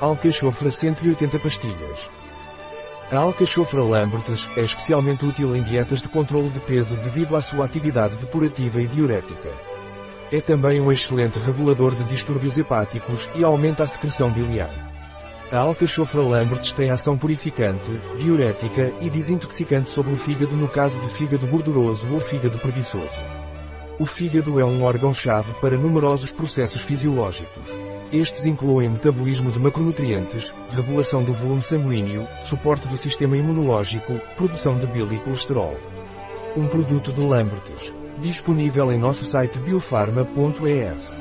Alcachofra 180 pastilhas. A alcachofra Lambertes é especialmente útil em dietas de controle de peso devido à sua atividade depurativa e diurética. É também um excelente regulador de distúrbios hepáticos e aumenta a secreção biliar. A alcachofra Lambertes tem ação purificante, diurética e desintoxicante sobre o fígado no caso de fígado gorduroso ou fígado preguiçoso. O fígado é um órgão-chave para numerosos processos fisiológicos. Estes incluem metabolismo de macronutrientes, regulação do volume sanguíneo, suporte do sistema imunológico, produção de bile e colesterol. Um produto de Lambertes. Disponível em nosso site biofarma.es.